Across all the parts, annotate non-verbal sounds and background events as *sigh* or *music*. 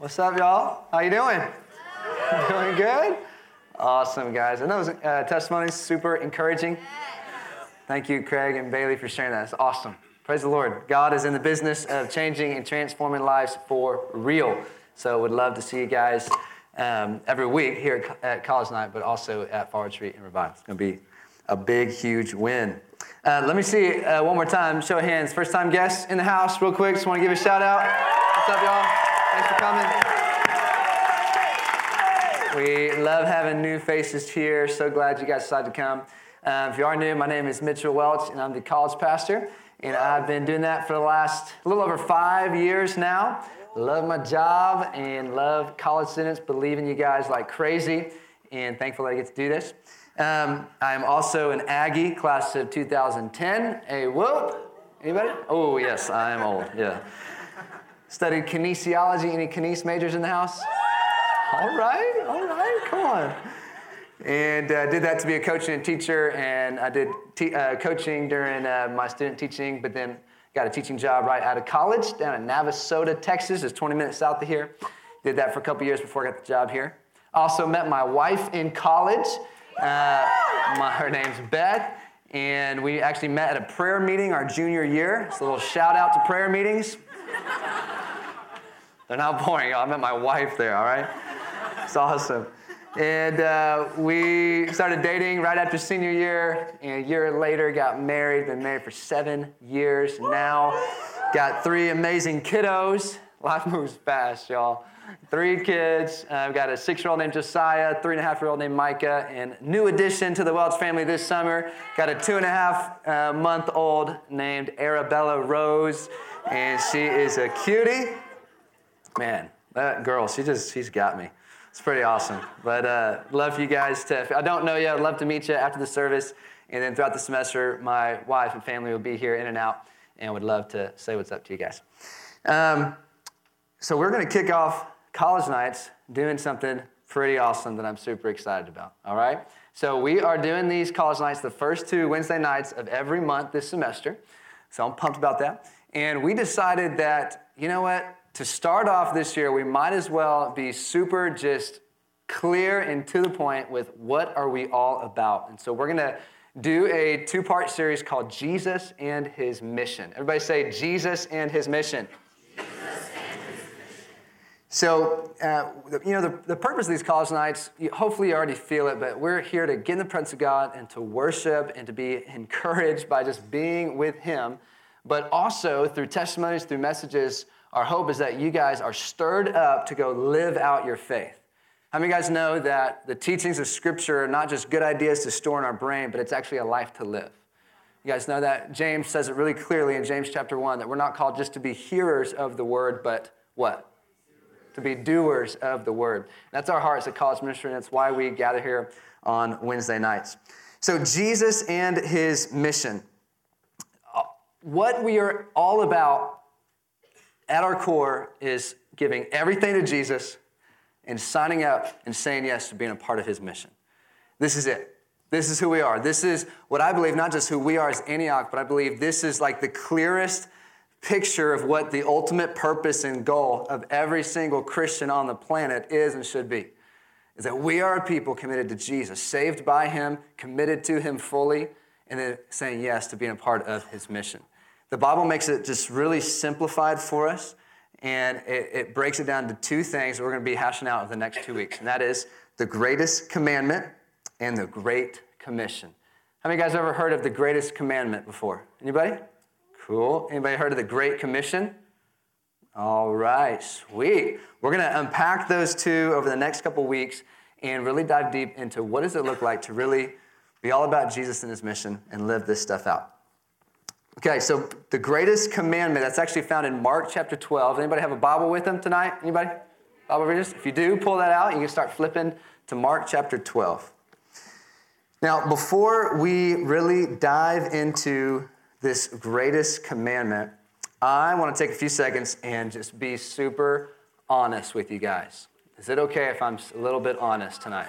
What's up, y'all? How you doing? Doing good? Awesome, guys. And those uh, testimonies super encouraging. Thank you, Craig and Bailey, for sharing that. It's awesome. Praise the Lord. God is in the business of changing and transforming lives for real. So, would love to see you guys um, every week here at College Night, but also at Forward Street and Revival. It's going to be a big, huge win. Uh, let me see uh, one more time. Show of hands. First time guests in the house, real quick. Just want to give a shout out. What's up, y'all? Thanks for coming. We love having new faces here. So glad you guys decided to come. Um, if you are new, my name is Mitchell Welch, and I'm the college pastor. And I've been doing that for the last a little over five years now. Love my job and love college students, believe in you guys like crazy, and thankful that I get to do this. Um, I'm also an Aggie, class of 2010. A whoop. Anybody? Oh, yes, I'm old. Yeah. Studied kinesiology. Any kines majors in the house? All right, all right, come on. And uh, did that to be a coach and a teacher, and I did te- uh, coaching during uh, my student teaching, but then got a teaching job right out of college down in Navasota, Texas. It's 20 minutes south of here. Did that for a couple years before I got the job here. Also met my wife in college. Uh, my, her name's Beth, and we actually met at a prayer meeting our junior year. It's a little shout out to prayer meetings. They're not boring. I met my wife there, all right? It's awesome. And uh, we started dating right after senior year. And a year later, got married. Been married for seven years now. Got three amazing kiddos. Life moves fast, y'all. Three kids. Uh, I've got a six-year-old named Josiah, three and a half-year-old named Micah, and new addition to the Welch family this summer. Got a two and a half uh, month old named Arabella Rose, and she is a cutie. Man, that girl, she just, she's got me. It's pretty awesome. But uh, love you guys to, I don't know you, I'd love to meet you after the service. And then throughout the semester, my wife and family will be here in and out and would love to say what's up to you guys. Um, so we're going to kick off college nights doing something pretty awesome that I'm super excited about. All right? So we are doing these college nights the first two Wednesday nights of every month this semester. So I'm pumped about that. And we decided that, you know what? To start off this year, we might as well be super just clear and to the point with what are we all about. And so we're going to do a two-part series called Jesus and His Mission. Everybody say Jesus and His Mission. So, uh, you know, the, the purpose of these college nights, you, hopefully you already feel it, but we're here to get in the presence of God and to worship and to be encouraged by just being with Him, but also through testimonies, through messages, our hope is that you guys are stirred up to go live out your faith. How many of you guys know that the teachings of Scripture are not just good ideas to store in our brain, but it's actually a life to live? You guys know that? James says it really clearly in James chapter 1 that we're not called just to be hearers of the word, but what? To be doers of the word. That's our hearts at College Ministry, and that's why we gather here on Wednesday nights. So, Jesus and his mission. What we are all about at our core is giving everything to Jesus and signing up and saying yes to being a part of his mission. This is it. This is who we are. This is what I believe, not just who we are as Antioch, but I believe this is like the clearest picture of what the ultimate purpose and goal of every single Christian on the planet is and should be. Is that we are a people committed to Jesus, saved by him, committed to him fully, and then saying yes to being a part of his mission. The Bible makes it just really simplified for us, and it, it breaks it down to two things that we're going to be hashing out over the next two weeks, and that is the greatest commandment and the Great Commission. How many guys ever heard of the greatest commandment before? Anybody? Cool. Anybody heard of the Great Commission? All right, sweet. We're going to unpack those two over the next couple weeks and really dive deep into what does it look like to really be all about Jesus and his mission and live this stuff out. Okay, so the greatest commandment that's actually found in Mark chapter 12. Anybody have a Bible with them tonight? Anybody? Bible readers? If you do, pull that out. You can start flipping to Mark chapter 12. Now, before we really dive into this greatest commandment, I want to take a few seconds and just be super honest with you guys. Is it okay if I'm a little bit honest tonight?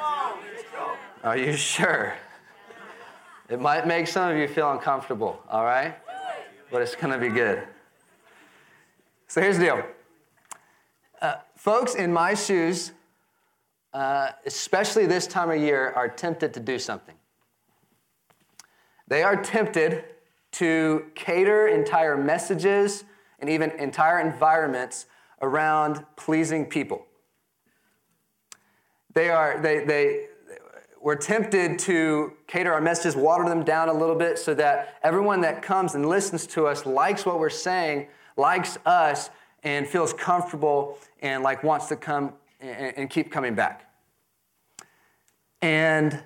Are you sure? It might make some of you feel uncomfortable, all right? But it's going to be good. So here's the deal Uh, folks in my shoes, uh, especially this time of year, are tempted to do something. They are tempted to cater entire messages and even entire environments around pleasing people. They are, they, they, we're tempted to cater our messages, water them down a little bit so that everyone that comes and listens to us likes what we're saying, likes us, and feels comfortable and like wants to come and, keep coming back. And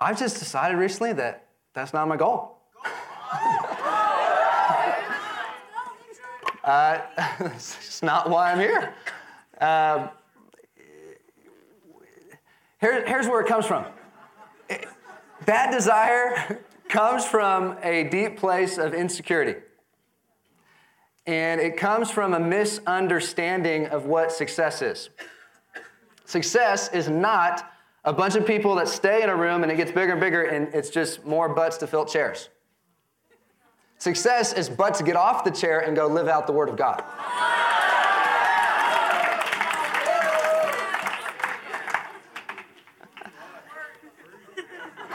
I've just decided recently that that's not my goal. *laughs* uh, *laughs* it's not why I'm here. Uh, here, here's where it comes from. That desire comes from a deep place of insecurity. And it comes from a misunderstanding of what success is. Success is not a bunch of people that stay in a room and it gets bigger and bigger and it's just more butts to fill chairs. Success is but to get off the chair and go live out the Word of God.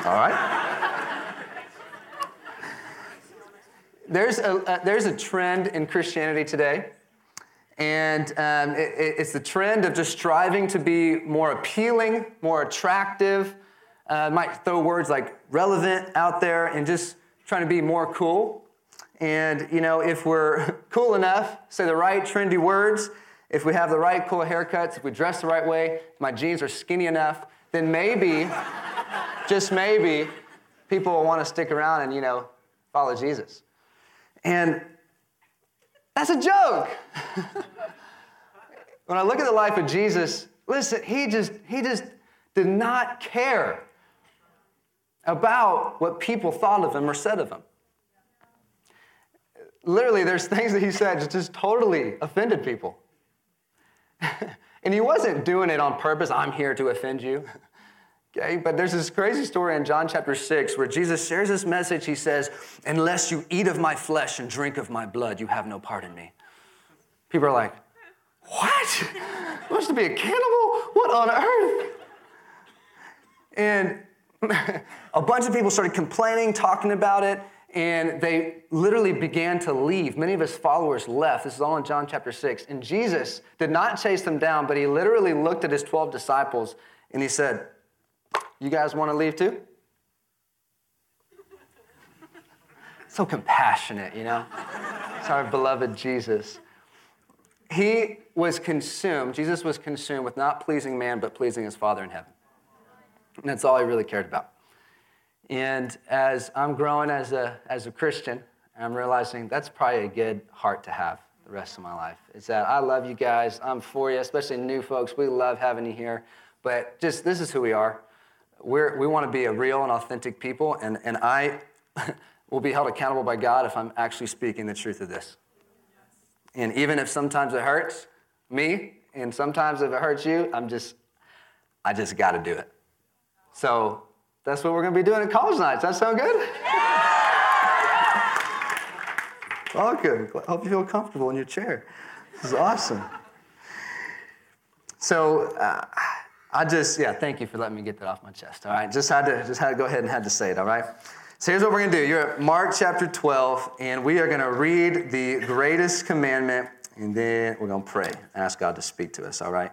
All right? There's a, uh, there's a trend in Christianity today, and um, it, it's the trend of just striving to be more appealing, more attractive. Uh, might throw words like relevant out there and just trying to be more cool. And, you know, if we're *laughs* cool enough, say the right trendy words, if we have the right cool haircuts, if we dress the right way, my jeans are skinny enough, then maybe just maybe, people will want to stick around and, you know, follow Jesus. And that's a joke. *laughs* when I look at the life of Jesus, listen, he just, he just did not care about what people thought of him or said of him. Literally, there's *laughs* things that he said that just totally offended people. *laughs* and he wasn't doing it on purpose. I'm here to offend you. Okay, but there's this crazy story in John chapter 6 where Jesus shares this message. He says, Unless you eat of my flesh and drink of my blood, you have no part in me. People are like, What? *laughs* Wants to be a cannibal? What on earth? And *laughs* a bunch of people started complaining, talking about it, and they literally began to leave. Many of his followers left. This is all in John chapter 6. And Jesus did not chase them down, but he literally looked at his 12 disciples and he said, you guys want to leave too? so compassionate, you know? It's our beloved Jesus. He was consumed, Jesus was consumed with not pleasing man, but pleasing his Father in heaven. And that's all he really cared about. And as I'm growing as a, as a Christian, I'm realizing that's probably a good heart to have the rest of my life. Is that I love you guys, I'm for you, especially new folks. We love having you here. But just this is who we are we're, we want to be a real and authentic people, and, and I *laughs* will be held accountable by God if I'm actually speaking the truth of this. And even if sometimes it hurts me, and sometimes if it hurts you, I'm just, I just got to do it. So that's what we're going to be doing at college nights. That sound good? Good. I hope you feel comfortable in your chair. This is awesome. So, uh, I just, yeah, thank you for letting me get that off my chest. All right, just had to, just had to go ahead and had to say it. All right. So here's what we're gonna do. You're at Mark chapter 12, and we are gonna read the greatest commandment, and then we're gonna pray, and ask God to speak to us. All right.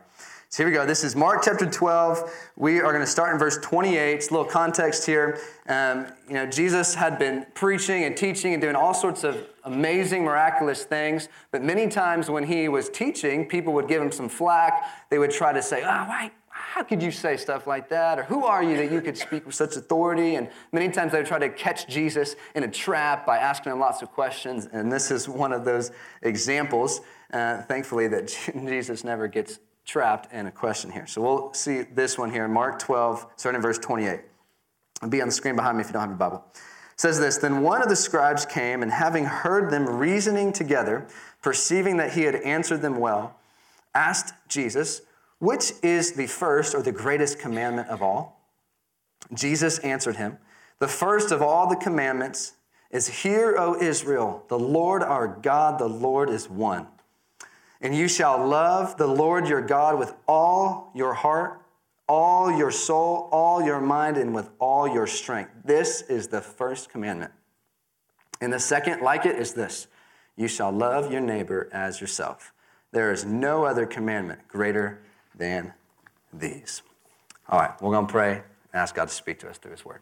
So here we go. This is Mark chapter 12. We are going to start in verse 28. It's a little context here. Um, you know, Jesus had been preaching and teaching and doing all sorts of amazing, miraculous things. But many times when he was teaching, people would give him some flack. They would try to say, oh, why, how could you say stuff like that? Or who are you that you could speak with such authority? And many times they try to catch Jesus in a trap by asking him lots of questions. And this is one of those examples, uh, thankfully, that *laughs* Jesus never gets trapped in a question here. So we'll see this one here Mark 12, starting in verse 28. It'll be on the screen behind me if you don't have your Bible. It says this Then one of the scribes came, and having heard them reasoning together, perceiving that he had answered them well, asked Jesus, which is the first or the greatest commandment of all? Jesus answered him, The first of all the commandments is Hear, O Israel, the Lord our God, the Lord is one. And you shall love the Lord your God with all your heart, all your soul, all your mind, and with all your strength. This is the first commandment. And the second, like it, is this you shall love your neighbor as yourself. There is no other commandment greater than these. All right, we're going to pray and ask God to speak to us through His Word.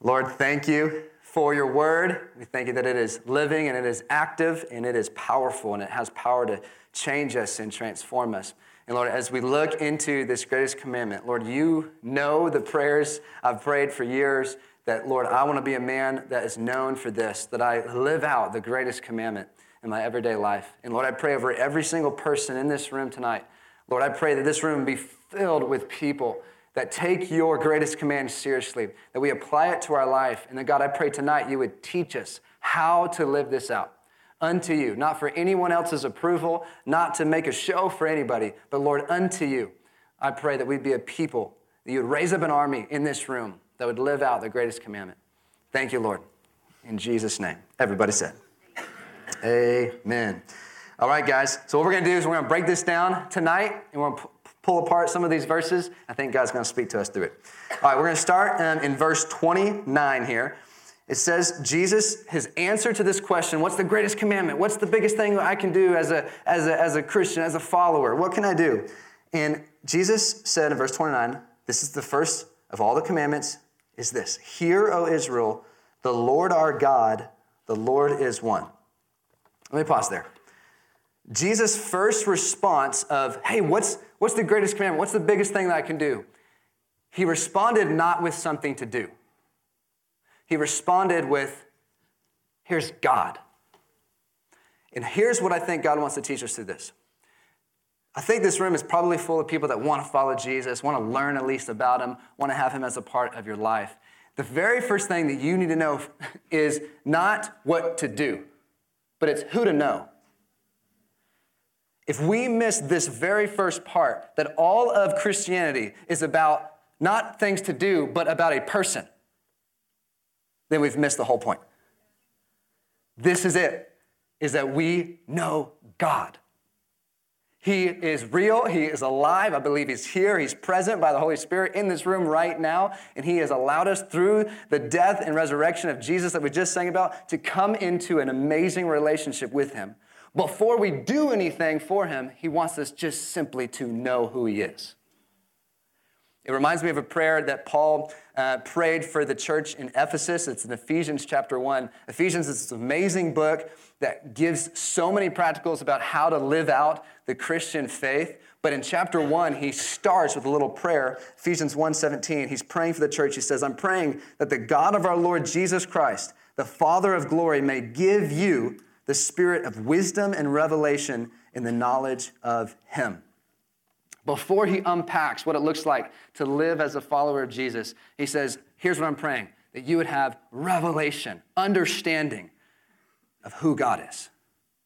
Lord, thank you for your Word. We thank you that it is living and it is active and it is powerful and it has power to change us and transform us. And Lord, as we look into this greatest commandment, Lord, you know the prayers I've prayed for years that, Lord, I want to be a man that is known for this, that I live out the greatest commandment in my everyday life. And Lord, I pray over every single person in this room tonight. Lord, I pray that this room be filled with people that take your greatest command seriously, that we apply it to our life. And that, God, I pray tonight you would teach us how to live this out unto you, not for anyone else's approval, not to make a show for anybody, but Lord, unto you. I pray that we'd be a people, that you would raise up an army in this room that would live out the greatest commandment. Thank you, Lord. In Jesus' name. Everybody said, Amen. All right, guys. So, what we're going to do is we're going to break this down tonight and we're going to pull apart some of these verses. I think God's going to speak to us through it. All right, we're going to start um, in verse 29 here. It says, Jesus, his answer to this question, what's the greatest commandment? What's the biggest thing I can do as a, as a, as a Christian, as a follower? What can I do? And Jesus said in verse 29, this is the first of all the commandments, is this Hear, O Israel, the Lord our God, the Lord is one. Let me pause there. Jesus' first response of, hey, what's, what's the greatest commandment? What's the biggest thing that I can do? He responded not with something to do. He responded with, here's God. And here's what I think God wants to teach us through this. I think this room is probably full of people that want to follow Jesus, want to learn at least about him, want to have him as a part of your life. The very first thing that you need to know *laughs* is not what to do, but it's who to know. If we miss this very first part, that all of Christianity is about not things to do, but about a person, then we've missed the whole point. This is it, is that we know God. He is real. He is alive. I believe He's here. He's present by the Holy Spirit in this room right now. And He has allowed us through the death and resurrection of Jesus that we just sang about to come into an amazing relationship with Him. Before we do anything for Him, He wants us just simply to know who He is. It reminds me of a prayer that Paul uh, prayed for the church in Ephesus. It's in Ephesians chapter 1. Ephesians is this amazing book that gives so many practicals about how to live out the Christian faith. But in chapter 1, he starts with a little prayer, Ephesians 1:17. He's praying for the church. He says, "I'm praying that the God of our Lord Jesus Christ, the Father of glory, may give you the spirit of wisdom and revelation in the knowledge of him." Before he unpacks what it looks like to live as a follower of Jesus, he says, Here's what I'm praying that you would have revelation, understanding of who God is.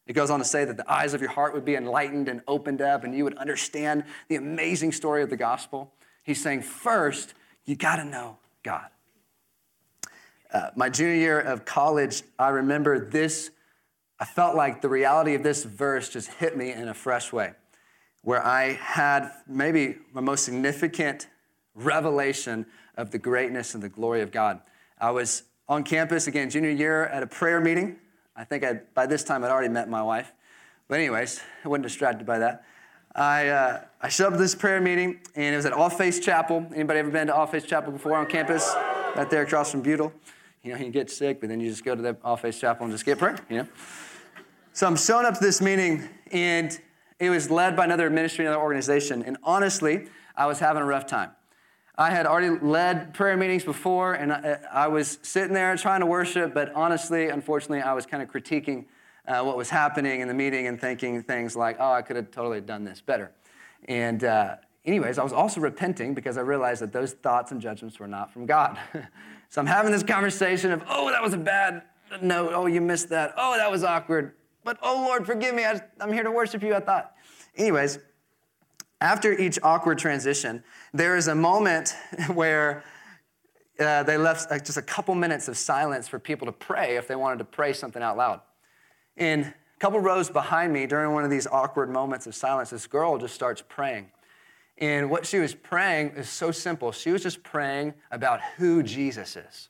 It goes on to say that the eyes of your heart would be enlightened and opened up, and you would understand the amazing story of the gospel. He's saying, first, you got to know God. Uh, my junior year of college, I remember this, I felt like the reality of this verse just hit me in a fresh way where I had maybe my most significant revelation of the greatness and the glory of God. I was on campus again, junior year, at a prayer meeting. I think I'd, by this time I'd already met my wife. But, anyways, I wasn't distracted by that. I, uh, I showed up this prayer meeting, and it was at All Faith Chapel. Anybody ever been to All Faith Chapel before on campus? Right there across from Beutel. You know, you get sick, but then you just go to the All Faith Chapel and just get prayer, you know? So I'm showing up to this meeting, and it was led by another ministry, another organization. And honestly, I was having a rough time. I had already led prayer meetings before, and I, I was sitting there trying to worship, but honestly, unfortunately, I was kind of critiquing uh, what was happening in the meeting and thinking things like, oh, I could have totally done this better. And, uh, anyways, I was also repenting because I realized that those thoughts and judgments were not from God. *laughs* so I'm having this conversation of, oh, that was a bad note. Oh, you missed that. Oh, that was awkward. But oh Lord, forgive me. I, am here to worship you, I thought. Anyways, after each awkward transition, there is a moment *laughs* where uh, they left uh, just a couple minutes of silence for people to pray if they wanted to pray something out loud. In a couple rows behind me, during one of these awkward moments of silence, this girl just starts praying. And what she was praying is so simple. She was just praying about who Jesus is.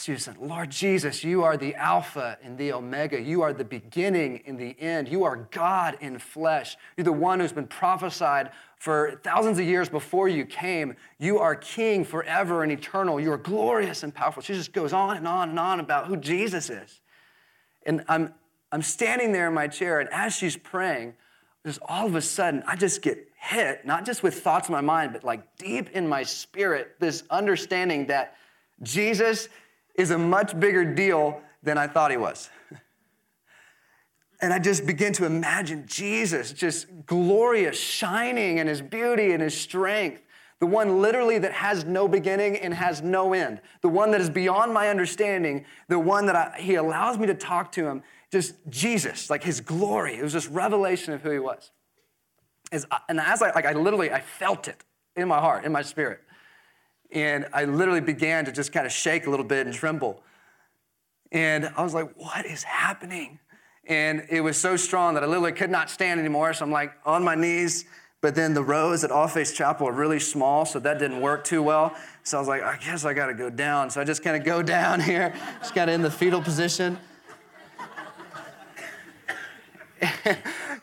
She said, Lord Jesus, you are the Alpha and the Omega. You are the beginning and the end. You are God in flesh. You're the one who's been prophesied for thousands of years before you came. You are King forever and eternal. You are glorious and powerful. She just goes on and on and on about who Jesus is. And I'm, I'm standing there in my chair, and as she's praying, just all of a sudden, I just get hit, not just with thoughts in my mind, but like deep in my spirit, this understanding that Jesus is a much bigger deal than I thought he was. And I just begin to imagine Jesus just glorious, shining in his beauty and his strength. The one literally that has no beginning and has no end. The one that is beyond my understanding. The one that I, he allows me to talk to him. Just Jesus, like his glory. It was just revelation of who he was. As, and as I, like I literally, I felt it in my heart, in my spirit. And I literally began to just kind of shake a little bit and tremble. And I was like, what is happening? And it was so strong that I literally could not stand anymore. So I'm like on my knees. But then the rows at All Faith Chapel are really small, so that didn't work too well. So I was like, I guess I got to go down. So I just kind of go down *laughs* here, just kind of in the fetal position. *laughs*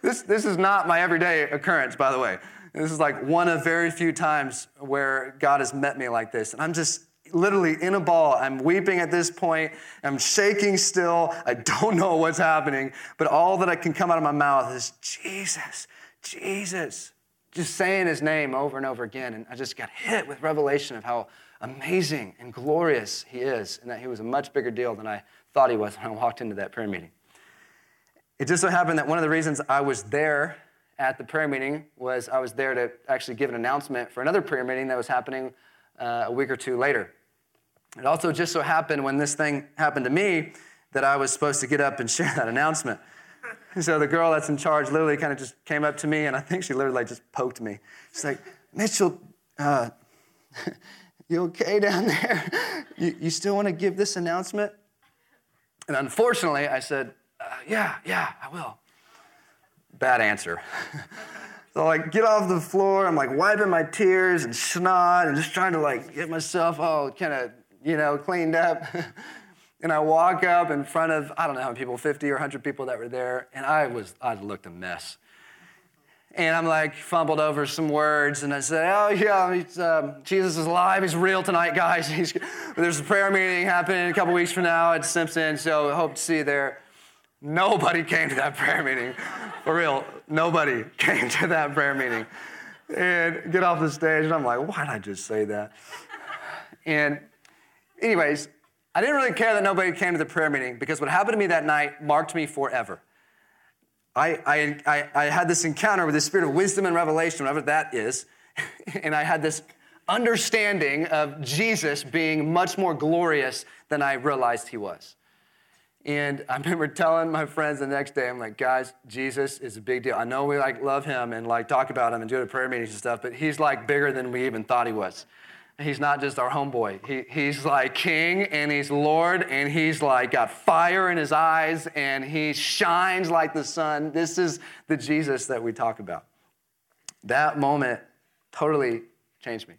this, this is not my everyday occurrence, by the way. This is like one of very few times where God has met me like this. And I'm just literally in a ball. I'm weeping at this point. I'm shaking still. I don't know what's happening. But all that I can come out of my mouth is Jesus, Jesus. Just saying his name over and over again. And I just got hit with revelation of how amazing and glorious he is, and that he was a much bigger deal than I thought he was when I walked into that prayer meeting. It just so happened that one of the reasons I was there at the prayer meeting was I was there to actually give an announcement for another prayer meeting that was happening uh, a week or two later. It also just so happened when this thing happened to me that I was supposed to get up and *laughs* share that announcement. so the girl that's in charge literally kind of just came up to me, and I think she literally like just poked me. She's like, Mitchell, uh, *laughs* you okay down *laughs* there? You, you still want to give this announcement? And unfortunately, I said, uh, Yeah, yeah, I will. Bad answer. *laughs* so I like get off the floor. I'm like wiping my tears and snot and just trying to like get myself all kind of you know cleaned up. *laughs* and I walk up in front of I don't know how many people, 50 or 100 people that were there, and I was I looked a mess. And I'm like fumbled over some words, and I say, "Oh yeah, um, Jesus is alive. He's real tonight, guys. *laughs* He's, there's a prayer meeting happening a couple weeks from now at Simpson, so hope to see you there." Nobody came to that prayer meeting. For real, nobody *laughs* came to that prayer meeting. And get off the stage, and I'm like, why did I just say that? And, anyways, I didn't really care that nobody came to the prayer meeting because what happened to me that night marked me forever. I, I, I, I had this encounter with the spirit of wisdom and revelation, whatever that is, *laughs* and I had this understanding of Jesus being much more glorious than I realized he was. And I *laughs* remember telling my friends the next day, I'm like, guys, Jesus is a big deal. I know we like love him and like talk about him and do the prayer meetings and stuff, but he's like bigger than we even thought he was. He's not just our homeboy. He, he's like king and he's Lord and he's like got fire in his eyes and he shines like the sun. This is the Jesus that we talk about. That moment totally changed me.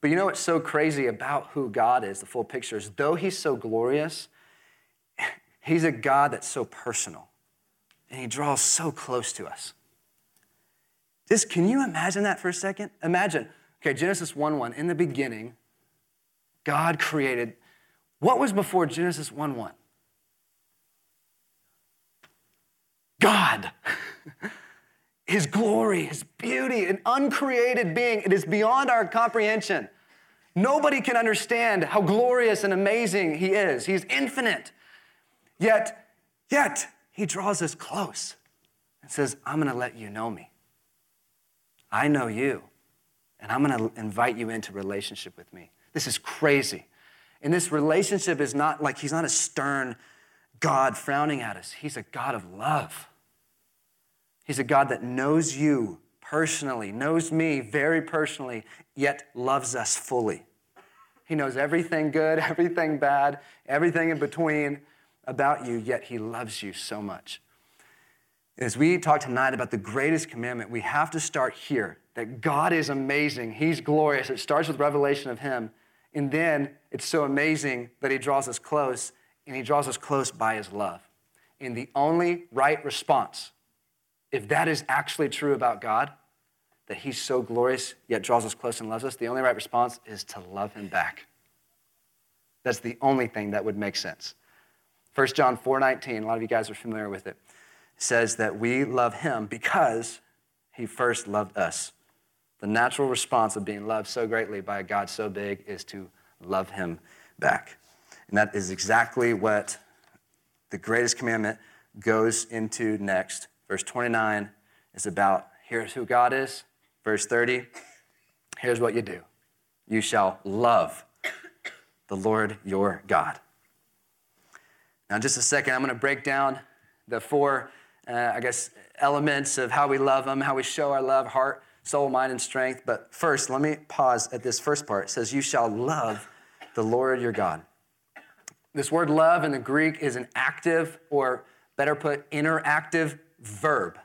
But you know what's so crazy about who God is, the full picture, is though he's so glorious, He's a God that's so personal and he draws so close to us. Just can you imagine that for a second? Imagine, okay, Genesis 1 1, in the beginning, God created. What was before Genesis 1 1? God. *laughs* His glory, His beauty, an uncreated being. It is beyond our comprehension. Nobody can understand how glorious and amazing He is. He's infinite. Yet, yet, he draws us close and says, I'm going to let you know me. I know you, and I'm going to invite you into relationship with me. This is crazy. And this relationship is not like he's not a stern God frowning at us, he's a God of love. He's a God that knows you personally, knows me very personally, yet loves us fully. He knows everything good, *laughs* everything bad, everything in between about you, yet he loves you so much. As we talk tonight about the greatest commandment, we have to start here that God is amazing. He's glorious. It starts with revelation of Him. And then it's so amazing that He draws us close, and He draws us close by His love. And the only right response, if that is actually true about God, that He's so glorious yet draws us close and loves us, the only right response is to love Him back. That's the only thing that would make sense. 1 John 4:19, a lot of you guys are familiar with it, says that we love him because he first loved us. The natural response of being loved so greatly by a God so big is to love him back. And that is exactly what the greatest commandment goes into next. Verse 29 is about here's who God is. Verse 30, here's what you do you shall love the Lord your God. Now, in just a second, I'm going to break down the four, uh, I guess, elements of how we love Him, how we show our love, heart, soul, mind, and strength. But first, let me pause at this first part. It says, You shall love the Lord your God. This word love in the Greek is an active, or better put, interactive verb.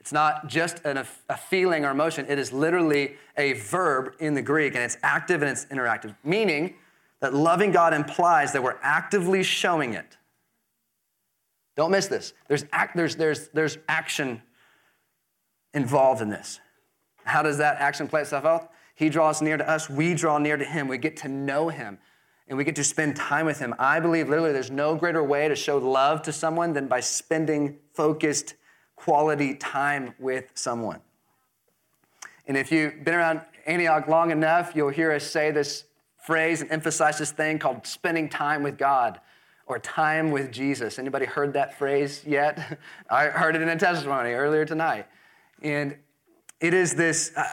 It's not just an, a feeling or emotion, it is literally a verb in the Greek, and it's active and it's interactive, meaning that loving God implies that we're actively showing it. Don't miss this. There's, act, there's, there's, there's action involved in this. How does that action play itself out? He draws near to us, we draw near to him. We get to know him and we get to spend time with him. I believe literally there's no greater way to show love to someone than by spending focused, quality time with someone. And if you've been around Antioch long enough, you'll hear us say this phrase and emphasize this thing called spending time with God or time with Jesus. Anybody heard that phrase yet? *laughs* I heard it in a testimony earlier tonight. And it is this, uh,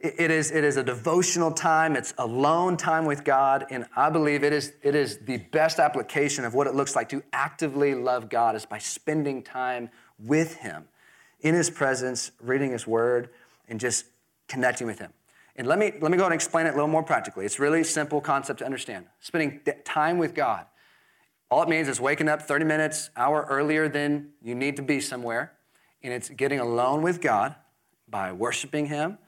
it, is, it is a devotional time, it's alone time with God, and I believe it is, it is the best application of what it looks like to actively love God is by spending time with Him in His presence, reading His Word, and just connecting with Him. And let me, let me go and explain it a little more practically. It's really simple concept to understand. Spending time with God all it means is waking up 30 minutes, hour earlier than you need to be somewhere, and it's getting alone with God by worshiping Him.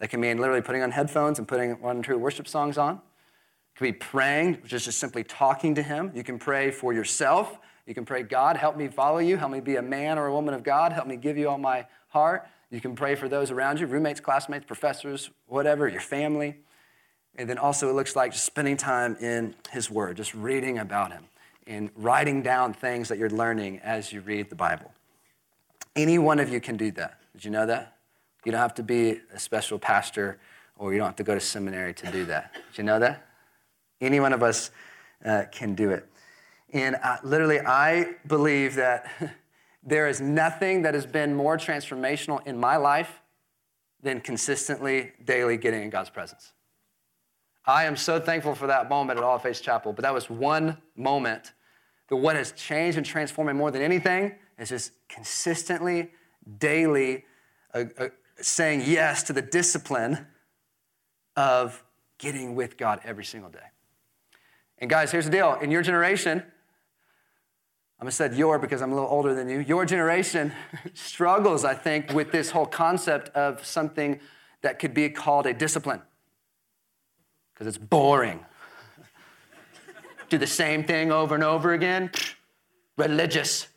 That can mean literally putting on headphones and putting one or two worship songs on. It can be praying, which is just simply talking to Him. You can pray for yourself. You can pray, God, help me follow you. Help me be a man or a woman of God. Help me give you all my heart. You can pray for those around you, roommates, classmates, professors, whatever, your family. And then also, it looks like just spending time in His Word, just reading about Him in writing down things that you're learning as you read the Bible. Any one of you can do that. Did you know that? You don't have to be a special pastor or you don't have to go to seminary to do that. Did you know that? Any one of us uh, can do it. And literally, I believe that *laughs* there is nothing that has been more transformational in my life than consistently, daily getting in God's presence. I am so thankful for that moment at All Faith Chapel, but that was one moment but what has changed and transformed me more than anything is just consistently, daily uh, uh, saying yes to the discipline of getting with God every single day. And guys, here's the deal. In your generation, I'm gonna say your because I'm a little older than you. Your generation *laughs* struggles, I think, with this whole concept of something that could be called a discipline because it's boring do the same thing over and over again. Religious.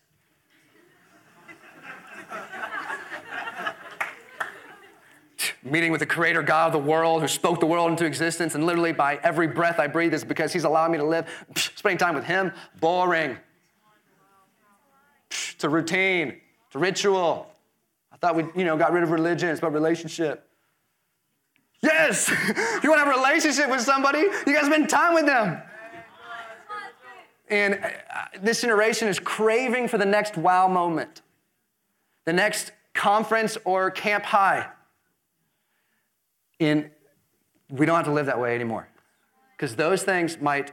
Meeting with the creator God of the world who spoke the world into existence, and literally by every breath I breathe is because he's allowing me to live. Spending time with him, boring. It's a routine, it's a ritual. I thought we, you know, got rid of religion, it's about relationship. Yes! *laughs* you want to have a relationship with somebody? You guys spend time with them. And uh, this generation is craving for the next wow moment, the next conference or camp high. And we don't have to live that way anymore. Because those things might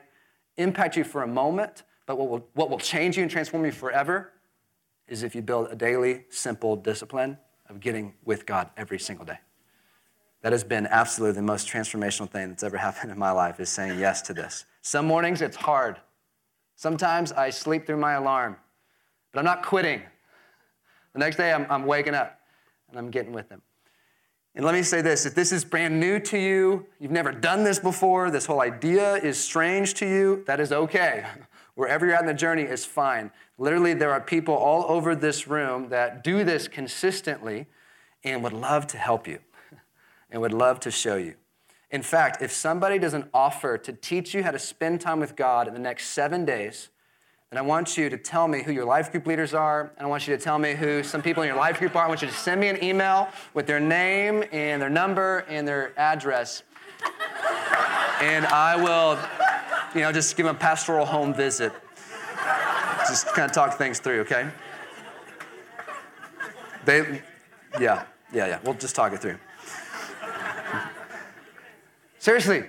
impact you for a moment, but what will, what will change you and transform you forever is if you build a daily, simple discipline of getting with God every single day. That has been absolutely the most transformational thing that's ever happened in my life is saying yes to this. Some mornings it's hard. Sometimes I sleep through my alarm, but I'm not quitting. The next day, I'm, I'm waking up and I'm getting with them. And let me say this if this is brand new to you, you've never done this before, this whole idea is strange to you, that is okay. *laughs* Wherever you're at in the journey is fine. Literally, there are people all over this room that do this consistently and would love to help you *laughs* and would love to show you. In fact, if somebody doesn't offer to teach you how to spend time with God in the next seven days, then I want you to tell me who your life group leaders are, and I want you to tell me who some people in your life group are. I want you to send me an email with their name and their number and their address. and I will, you know, just give them a pastoral home visit. Just kind of talk things through, okay? They, yeah, yeah, yeah. We'll just talk it through. Seriously,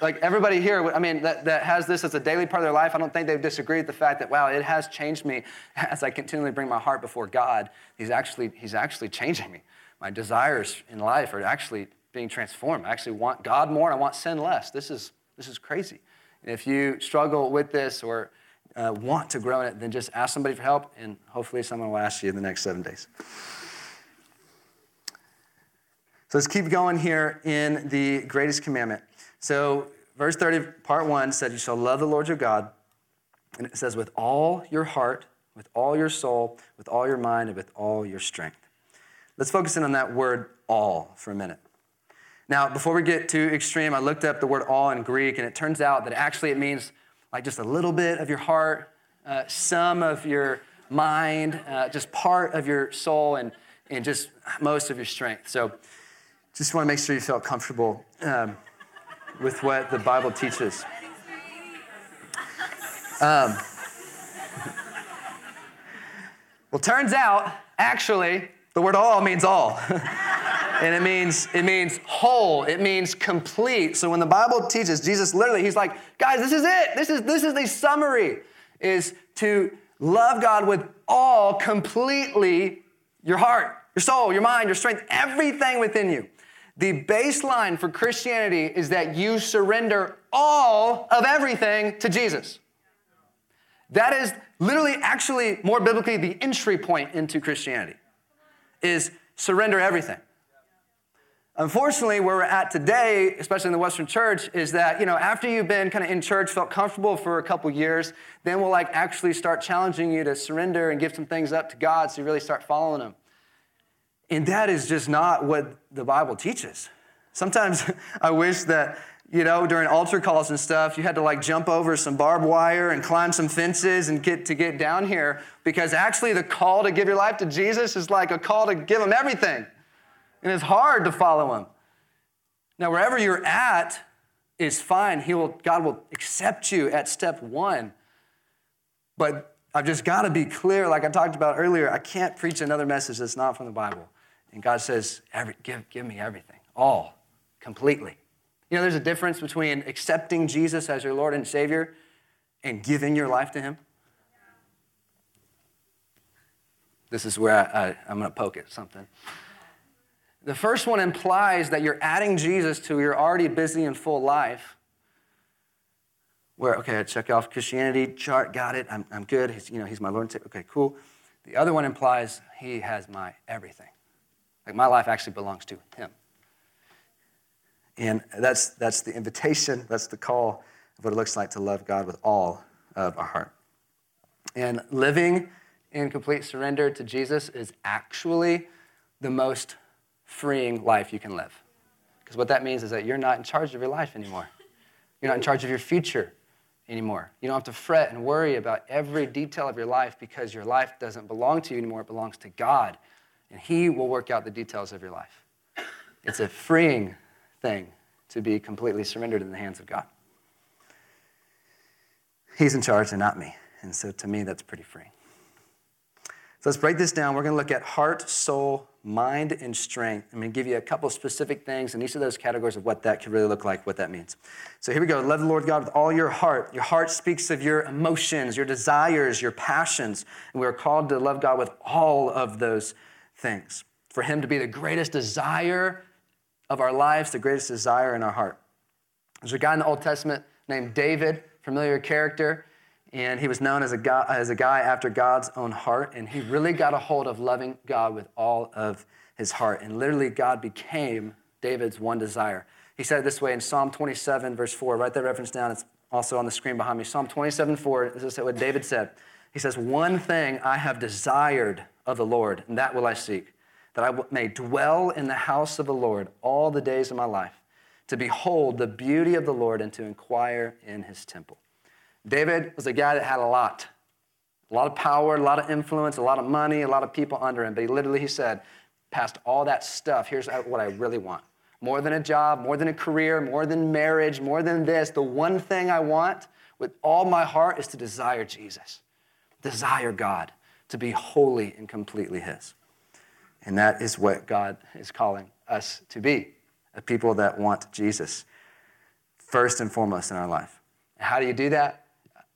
like everybody here, I mean, that, that has this as a daily part of their life, I don't think they disagree with the fact that, wow, it has changed me *laughs* as I continually bring my heart before God. He's actually, he's actually changing me. My desires in life are actually being transformed. I actually want God more and I want sin less. This is, this is crazy. And if you struggle with this or uh, want to grow in it, then just ask somebody for help, and hopefully someone will ask you in the next seven days. So let's keep going here in the greatest commandment. So, verse 30, part 1 said, You shall love the Lord your God. And it says, with all your heart, with all your soul, with all your mind, and with all your strength. Let's focus in on that word all for a minute. Now, before we get too extreme, I looked up the word all in Greek, and it turns out that actually it means like just a little bit of your heart, uh, some of your mind, uh, just part of your soul, and, and just most of your strength. So, just want to make sure you feel comfortable um, with what the Bible teaches. Um, well, turns out, actually, the word all means all. *laughs* and it means it means whole it means complete so when the bible teaches jesus literally he's like guys this is it this is this is the summary is to love god with all completely your heart your soul your mind your strength everything within you the baseline for Christianity is that you surrender all of everything to Jesus. That is literally, actually, more biblically, the entry point into Christianity is surrender everything. Unfortunately, where we're at today, especially in the Western church, is that, you know, after you've been kind of in church, felt comfortable for a couple years, then we'll like actually start challenging you to surrender and give some things up to God so you really start following Him. And that is just not what the Bible teaches. Sometimes *laughs* I wish that, you know, during altar calls and stuff, you had to like jump over some barbed wire and climb some fences and get to get down here because actually the call to give your life to Jesus is like a call to give him everything. And it's hard to follow him. Now, wherever you're at is fine. He will, God will accept you at step one. But I've just got to be clear, like I talked about earlier, I can't preach another message that's not from the Bible. And God says, give, give me everything, all, completely. You know, there's a difference between accepting Jesus as your Lord and Savior and giving your life to Him. This is where I, I, I'm going to poke at something. The first one implies that you're adding Jesus to your already busy and full life. Where, okay, I check off Christianity chart, got it, I'm, I'm good. He's, you know, he's my Lord. Okay, cool. The other one implies he has my everything. Like my life actually belongs to him. And that's, that's the invitation, that's the call of what it looks like to love God with all of our heart. And living in complete surrender to Jesus is actually the most freeing life you can live. Because what that means is that you're not in charge of your life anymore. You're not in charge of your future anymore. You don't have to fret and worry about every detail of your life because your life doesn't belong to you anymore, it belongs to God and He will work out the details of your life. It's a freeing thing to be completely surrendered in the hands of God. He's in charge and not me. And so to me, that's pretty freeing. So let's break this down. We're going to look at heart, soul, mind, and strength. I'm going to give you a couple specific things in each of those categories of what that could really look like, what that means. So here we go. Love the Lord God with all your heart. Your heart speaks of your emotions, your desires, your passions. And we are called to love God with all of those things. For Him to be the greatest desire of our lives, the greatest desire in our heart. There's a guy in the Old Testament named David, familiar character, And he was known as a, guy, as a guy after God's own heart. And he really got a hold of loving God with all of his heart. And literally, God became David's one desire. He said it this way in Psalm 27, verse 4. Write that reference down. It's also on the screen behind me. Psalm 27, 4. This is what David said. He says, One thing I have desired of the Lord, and that will I seek, that I may dwell in the house of the Lord all the days of my life, to behold the beauty of the Lord and to inquire in his temple. David was a guy that had a lot a lot of power, a lot of influence, a lot of money, a lot of people under him. But he literally, he said, past all that stuff, here's what I really want more than a job, more than a career, more than marriage, more than this. The one thing I want with all my heart is to desire Jesus, desire God, to be wholly and completely His. And that is what God is calling us to be a people that want Jesus first and foremost in our life. How do you do that?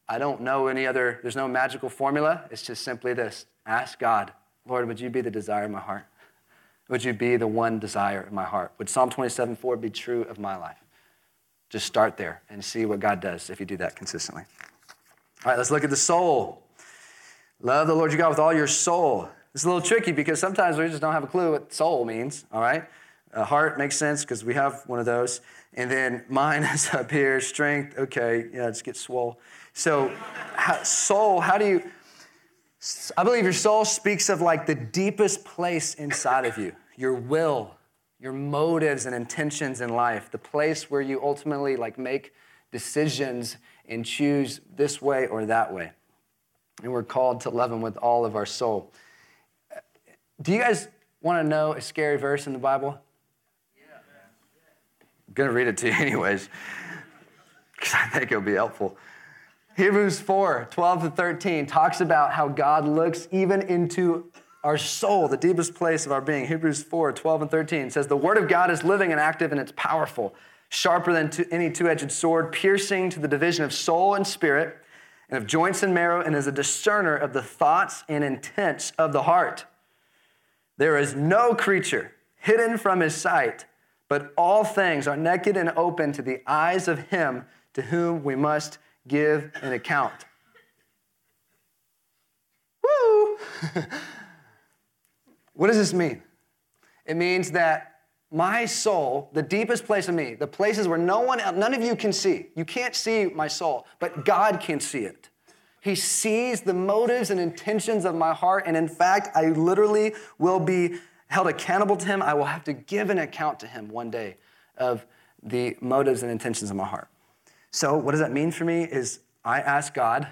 I don't know any other, there's no magical formula. It's just simply this ask God, Lord, would you be the desire of my heart? Would you be the one desire in my heart? Would Psalm 27 4 be true of my life? Just start there and see what God does if you do that consistently. All right, let's look at the soul. Love the Lord your God with all your soul. It's a little tricky because sometimes we just don't have a clue what soul means, all right? Heart makes sense because we have one of those. And then mind *laughs* is up here, strength, okay, yeah, let's get swole. So, soul, how do you, I believe your soul speaks of like the deepest place inside of you, your will, your motives and intentions in life, the place where you ultimately like make decisions and choose this way or that way. And we're called to love him with all of our soul. Do you guys want to know a scary verse in the Bible? Yeah. I'm going to read it to you *laughs* anyways, because I think it'll be helpful. Hebrews 4 12 to 13 talks about how God looks even into our soul, the deepest place of our being. Hebrews 4 12 and 13 says, The word of God is living and active and it's powerful, sharper than any two edged sword, piercing to the division of soul and spirit and of joints and marrow, and is a discerner of the thoughts and intents of the heart. There is no creature hidden from his sight, but all things are naked and open to the eyes of him to whom we must give an account. Woo! *laughs* what does this mean? It means that my soul, the deepest place of me, the places where no one, none of you can see, you can't see my soul, but God can see it. He sees the motives and intentions of my heart, and in fact, I literally will be held accountable to Him. I will have to give an account to Him one day of the motives and intentions of my heart. So, what does that mean for me? Is I ask God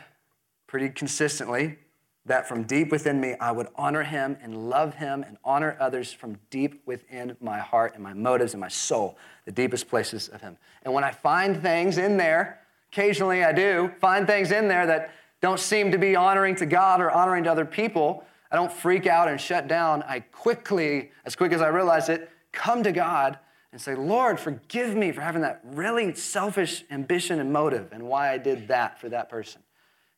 pretty consistently that from deep within me, I would honor Him and love Him and honor others from deep within my heart and my motives and my soul, the deepest places of Him. And when I find things in there, occasionally I do, find things in there that don't seem to be honoring to God or honoring to other people, I don't freak out and shut down. I quickly, as quick as I realize it, come to God and say, Lord, forgive me for having that really selfish ambition and motive and why I did that for that person.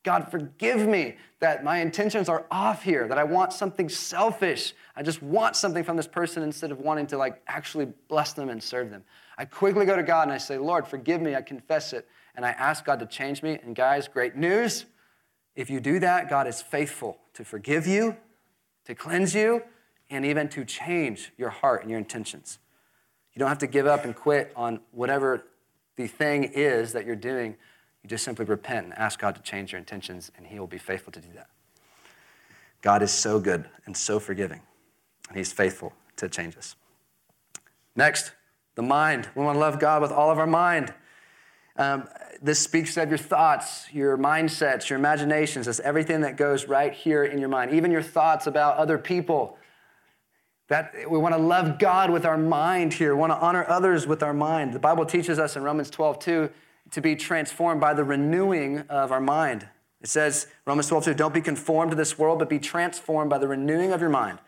God, forgive me that my intentions are off here, that I want something selfish. I just want something from this person instead of wanting to like actually bless them and serve them. I quickly go to God and I say, Lord, forgive me. I confess it. And I ask God to change me. And guys, great news. If you do that, God is faithful to forgive you, to cleanse you, and even to change your heart and your intentions. You don't have to give up and quit on whatever the thing is that you're doing. You just simply repent and ask God to change your intentions, and He will be faithful to do that. God is so good and so forgiving, and He's faithful to change us. Next, the mind. We want to love God with all of our mind. Um, this speaks of your thoughts, your mindsets, your imaginations. It's everything that goes right here in your mind, even your thoughts about other people that we want to love God with our mind here, we want to honor others with our mind. The Bible teaches us in Romans 12, 2, to be transformed by the renewing of our mind. It says, Romans 12, 2, don't be conformed to this world, but be transformed by the renewing of your mind,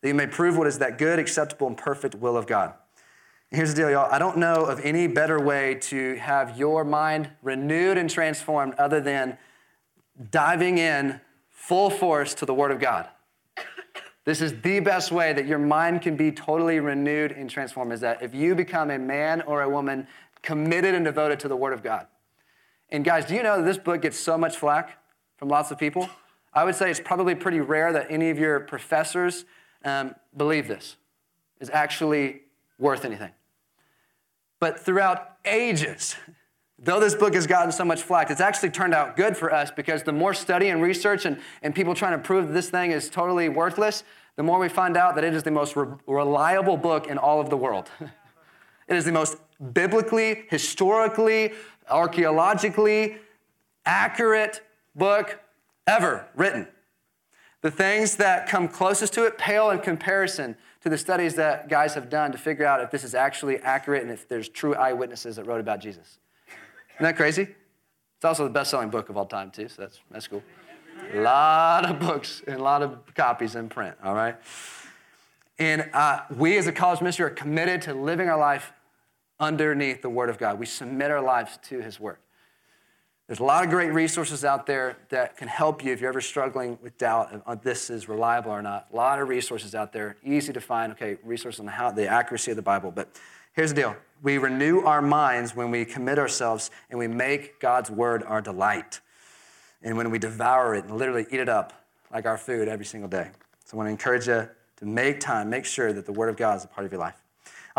that you may prove what is that good, acceptable, and perfect will of God. And here's the deal, y'all. I don't know of any better way to have your mind renewed and transformed other than diving in full force to the Word of God. This is the best way that your mind can be totally renewed and transformed is that if you become a man or a woman committed and devoted to the Word of God. And guys, do you know that this book gets so much flack? from lots of people. I would say it's probably pretty rare that any of your professors um, believe this is actually worth anything. But throughout ages, though this book has gotten so much flack, it's actually turned out good for us because the more study and research and, and people trying to prove that this thing is totally worthless, the more we find out that it is the most re- reliable book in all of the world. *laughs* it is the most biblically, historically, archaeologically accurate book ever written. The things that come closest to it pale in comparison to the studies that guys have done to figure out if this is actually accurate and if there's true eyewitnesses that wrote about Jesus. Isn't that crazy? It's also the best selling book of all time, too, so that's, that's cool. A lot of books and a lot of copies in print, all right? And uh, we as a college ministry are committed to living our life underneath the Word of God. We submit our lives to His Word. There's a lot of great resources out there that can help you if you're ever struggling with doubt on this is reliable or not. A lot of resources out there, easy to find. Okay, resources on how the accuracy of the Bible. But here's the deal: we renew our minds when we commit ourselves and we make God's word our delight, and when we devour it and literally eat it up like our food every single day. So I want to encourage you to make time, make sure that the word of God is a part of your life.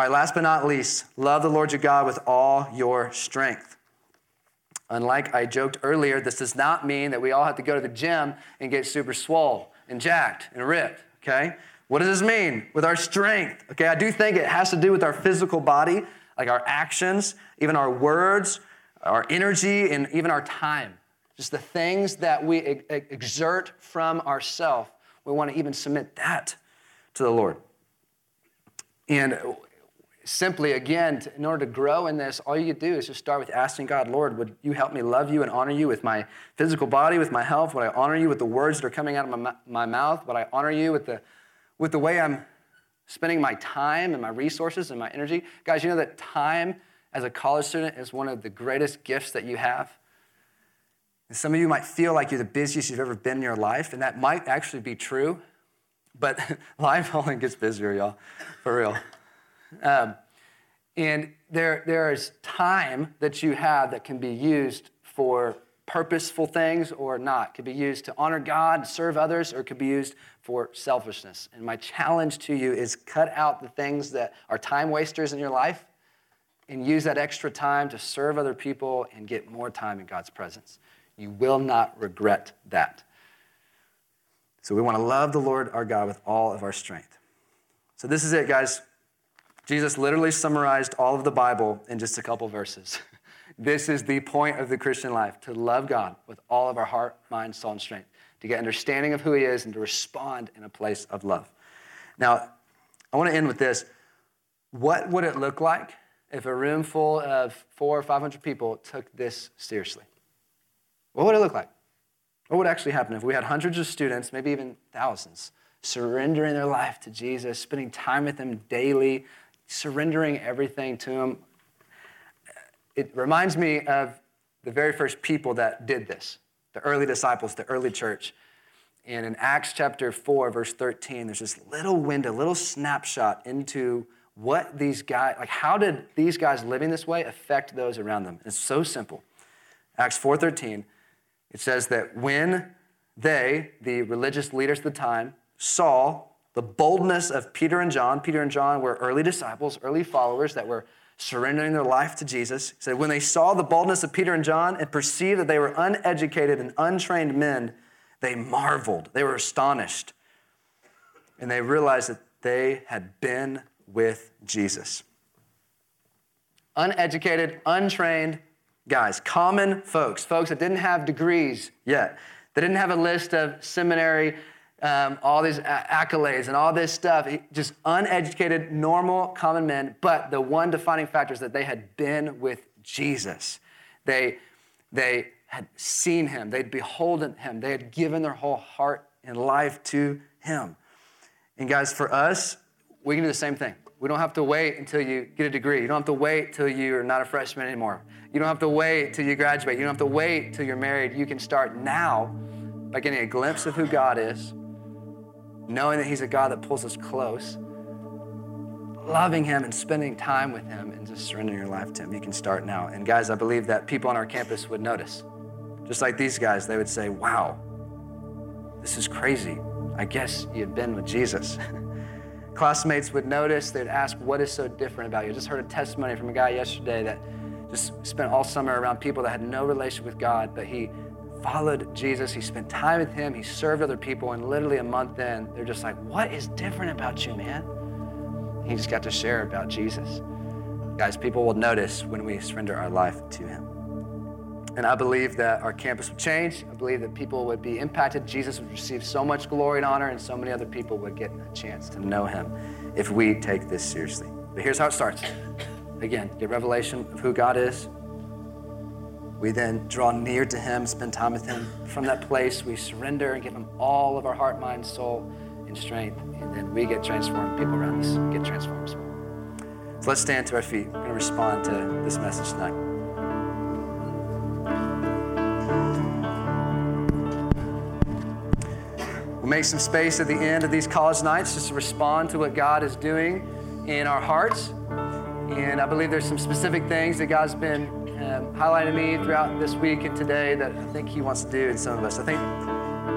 All right, last but not least, love the Lord your God with all your strength. Unlike I joked earlier, this does not mean that we all have to go to the gym and get super swole and jacked and ripped, okay? What does this mean with our strength? Okay, I do think it has to do with our physical body, like our actions, even our words, our energy, and even our time. Just the things that we exert from ourselves. We want to even submit that to the Lord. And simply, again, in order to grow in this, all you do is just start with asking God, Lord, would you help me love you and honor you with my physical body, with my health? Would I honor you with the words that are coming out of my, my mouth? Would I honor you with the, with the way I'm spending my time and my resources and my energy? Guys, you know that time as a college student is one of the greatest gifts that you have? And some of you might feel like you're the busiest you've ever been in your life, and that might actually be true, but *laughs* life only gets busier, y'all, for real. Um, and there, there is time that you have that can be used for purposeful things or not. It could be used to honor God, serve others, or it could be used for selfishness. And my challenge to you is cut out the things that are time wasters in your life and use that extra time to serve other people and get more time in God's presence. You will not regret that. So we want to love the Lord our God with all of our strength. So this is it, guys. Jesus literally summarized all of the Bible in just a couple verses. *laughs* this is the point of the Christian life to love God with all of our heart, mind, soul, and strength, to get understanding of who He is, and to respond in a place of love. Now, I want to end with this. What would it look like if a room full of four or 500 people took this seriously? What would it look like? What would actually happen if we had hundreds of students, maybe even thousands, surrendering their life to Jesus, spending time with Him daily, surrendering everything to Him. It reminds me of the very first people that did this the early disciples, the early church. And in Acts chapter 4, verse 13, there's this little window, little snapshot into what these guys, like how did these guys living this way affect those around them? It's so simple. Acts 4:13, it says that when they, the religious leaders of the time, saw the boldness of Peter and John. Peter and John were early disciples, early followers that were surrendering their life to Jesus. He said, when they saw the boldness of Peter and John and perceived that they were uneducated and untrained men, they marveled. They were astonished. And they realized that they had been with Jesus. Uneducated, untrained guys, common folks, folks that didn't have degrees yet. They didn't have a list of seminary um, all these accolades and all this stuff. Just uneducated, normal, common men. But the one defining factor is that they had been with Jesus. They, they had seen him, they'd beholden him, they had given their whole heart and life to him. And guys, for us, we can do the same thing. We don't have to wait until you get a degree. You don't have to wait until you're not a freshman anymore. You don't have to wait until you graduate. You don't have to wait until you're married. You can start now by getting a glimpse of who God is knowing that He's a God that pulls us close, loving Him and spending time with Him and just surrendering your life to Him. You can start now. And guys, I believe that people on our campus would notice. Just like these guys, they would say, Wow, this is crazy. I guess you've been with Jesus. *laughs* Classmates would notice, they'd ask, What is so different about you? I just heard a testimony from a guy yesterday that just spent all summer around people that had no relation with God, but he followed Jesus. He spent time with him. He served other people. And literally a month in, they're just like, What is different about you, man? He just got to share about Jesus. Guys, people will notice when we surrender our life to him. And I believe that our campus would change. I believe that people would be impacted. Jesus would receive so much glory and honor, and so many other people would get a chance to know him if we take this seriously. But here's how it starts. Again, get revelation of who God is. We then draw near to him, spend time with him. From that place, we surrender and give him all of our heart, mind, soul, and strength. And then we get transformed. People around us get transformed as well. So let's stand to our feet. We're going to respond to this message tonight. We'll make some space at the end of these college nights just to respond to what God is doing in our hearts. And I believe there's some specific things that God's been um, highlighting me throughout this week and today that I think He wants to do in some of us. I think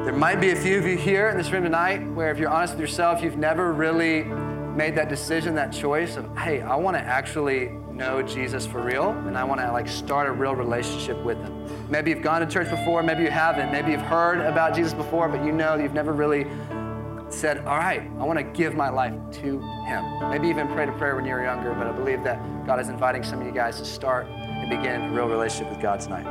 there might be a few of you here in this room tonight where, if you're honest with yourself, you've never really made that decision, that choice of, hey, I want to actually know Jesus for real and I want to like start a real relationship with him. Maybe you've gone to church before, maybe you haven't. Maybe you've heard about Jesus before, but you know you've never really said, All right, I want to give my life to him. Maybe even prayed a prayer when you were younger, but I believe that God is inviting some of you guys to start and begin a real relationship with God tonight.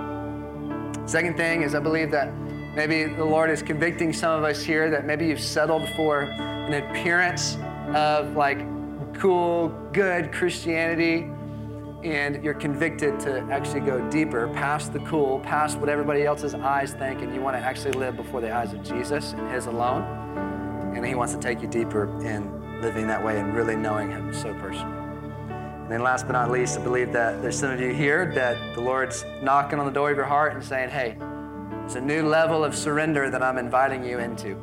Second thing is, I believe that maybe the Lord is convicting some of us here that maybe you've settled for an appearance of like cool, good Christianity and you're convicted to actually go deeper, past the cool, past what everybody else's eyes think, and you want to actually live before the eyes of Jesus and His alone. And He wants to take you deeper in living that way and really knowing Him so personally. And then, last but not least, I believe that there's some of you here that the Lord's knocking on the door of your heart and saying, Hey, it's a new level of surrender that I'm inviting you into.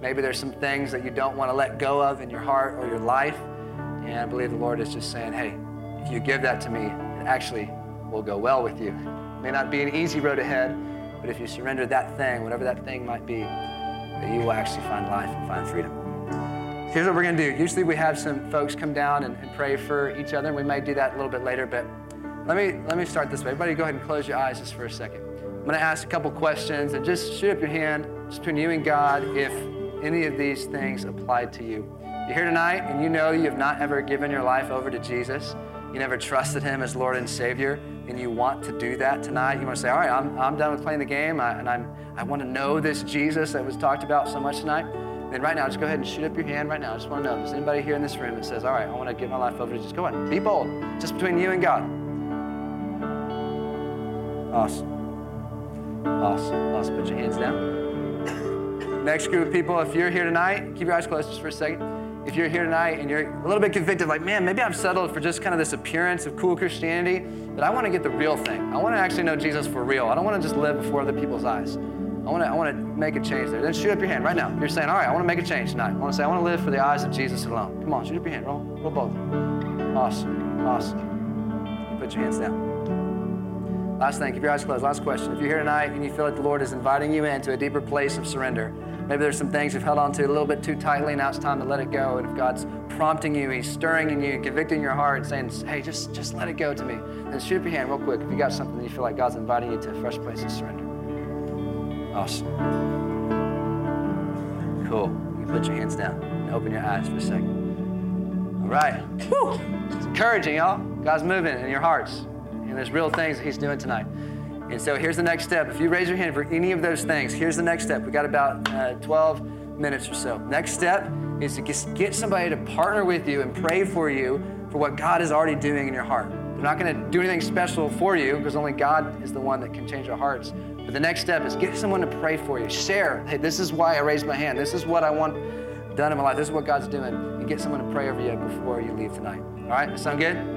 Maybe there's some things that you don't want to let go of in your heart or your life. And I believe the Lord is just saying, Hey, if you give that to me, it actually will go well with you. It may not be an easy road ahead, but if you surrender that thing, whatever that thing might be, that you will actually find life and find freedom. Here's what we're going to do. Usually we have some folks come down and, and pray for each other. And we might do that a little bit later, but let me, let me start this way. Everybody go ahead and close your eyes just for a second. I'm going to ask a couple questions and just shoot up your hand just between you and God if any of these things apply to you. You're here tonight and you know you have not ever given your life over to Jesus you never trusted Him as Lord and Savior, and you want to do that tonight, you want to say, All right, I'm, I'm done with playing the game, I, and I'm, I want to know this Jesus that was talked about so much tonight. Then right now, just go ahead and shoot up your hand right now. I just want to know if there's anybody here in this room that says, All right, I want to give my life over to Jesus. Go ahead, be bold, just between you and God. Awesome. Awesome. Awesome. Put your hands down. Next group of people, if you're here tonight, keep your eyes closed just for a second if you're here tonight and you're a little bit convicted, like, man, maybe I've settled for just kind of this appearance of cool Christianity, but I want to get the real thing. I want to actually know Jesus for real. I don't want to just live before other people's eyes. I want to, I want to make a change there. Then shoot up your hand right now. You're saying, all right, I want to make a change tonight. I want to say, I want to live for the eyes of Jesus alone. Come on, shoot up your hand. Roll, roll both. Awesome, awesome. You Put your hands down. Last thing, keep your eyes closed. Last question. If you're here tonight and you feel like the Lord is inviting you into a deeper place of surrender, Maybe there's some things you've held on to a little bit too tightly, now it's time to let it go. And if God's prompting you, He's stirring in you, convicting your heart, saying, hey, just, just let it go to me. Then shoot up your hand real quick if you got something that you feel like God's inviting you to a fresh place of surrender. Awesome. Cool. You put your hands down and open your eyes for a second. All right. Whew. It's encouraging, y'all. God's moving in your hearts. And there's real things that He's doing tonight. And so here's the next step. If you raise your hand for any of those things, here's the next step. We got about uh, 12 minutes or so. Next step is to just get somebody to partner with you and pray for you for what God is already doing in your heart. They're not going to do anything special for you because only God is the one that can change our hearts. But the next step is get someone to pray for you. Share, hey, this is why I raised my hand. This is what I want done in my life. This is what God's doing. And get someone to pray over you before you leave tonight. All right? Sound good?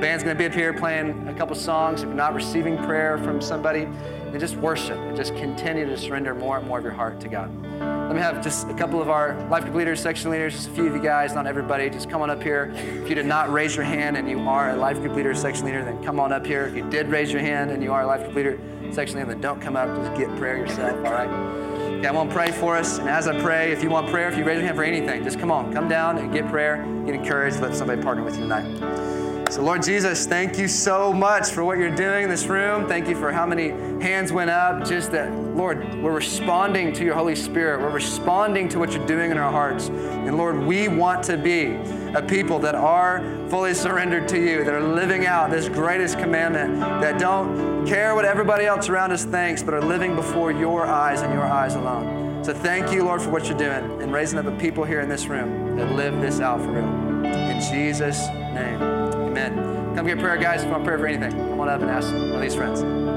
band's to be up here playing a couple songs. If you're not receiving prayer from somebody, then just worship and just continue to surrender more and more of your heart to God. Let me have just a couple of our life group leaders, section leaders, just a few of you guys, not everybody, just come on up here. If you did not raise your hand and you are a life group leader, section leader, then come on up here. If you did raise your hand and you are a life group leader, section then don't come up, just get prayer yourself, all right? Okay, I want to pray for us. And as I pray, if you want prayer, if you raise your hand for anything, just come on, come down and get prayer, get encouraged, let somebody partner with you tonight. So, Lord Jesus, thank you so much for what you're doing in this room. Thank you for how many hands went up. Just that, Lord, we're responding to your Holy Spirit. We're responding to what you're doing in our hearts. And Lord, we want to be a people that are fully surrendered to you, that are living out this greatest commandment, that don't care what everybody else around us thinks, but are living before your eyes and your eyes alone. So thank you, Lord, for what you're doing and raising up a people here in this room that live this out for real. In Jesus' name, amen. Come get prayer, guys. If you want prayer for anything, come on up and ask one of these friends.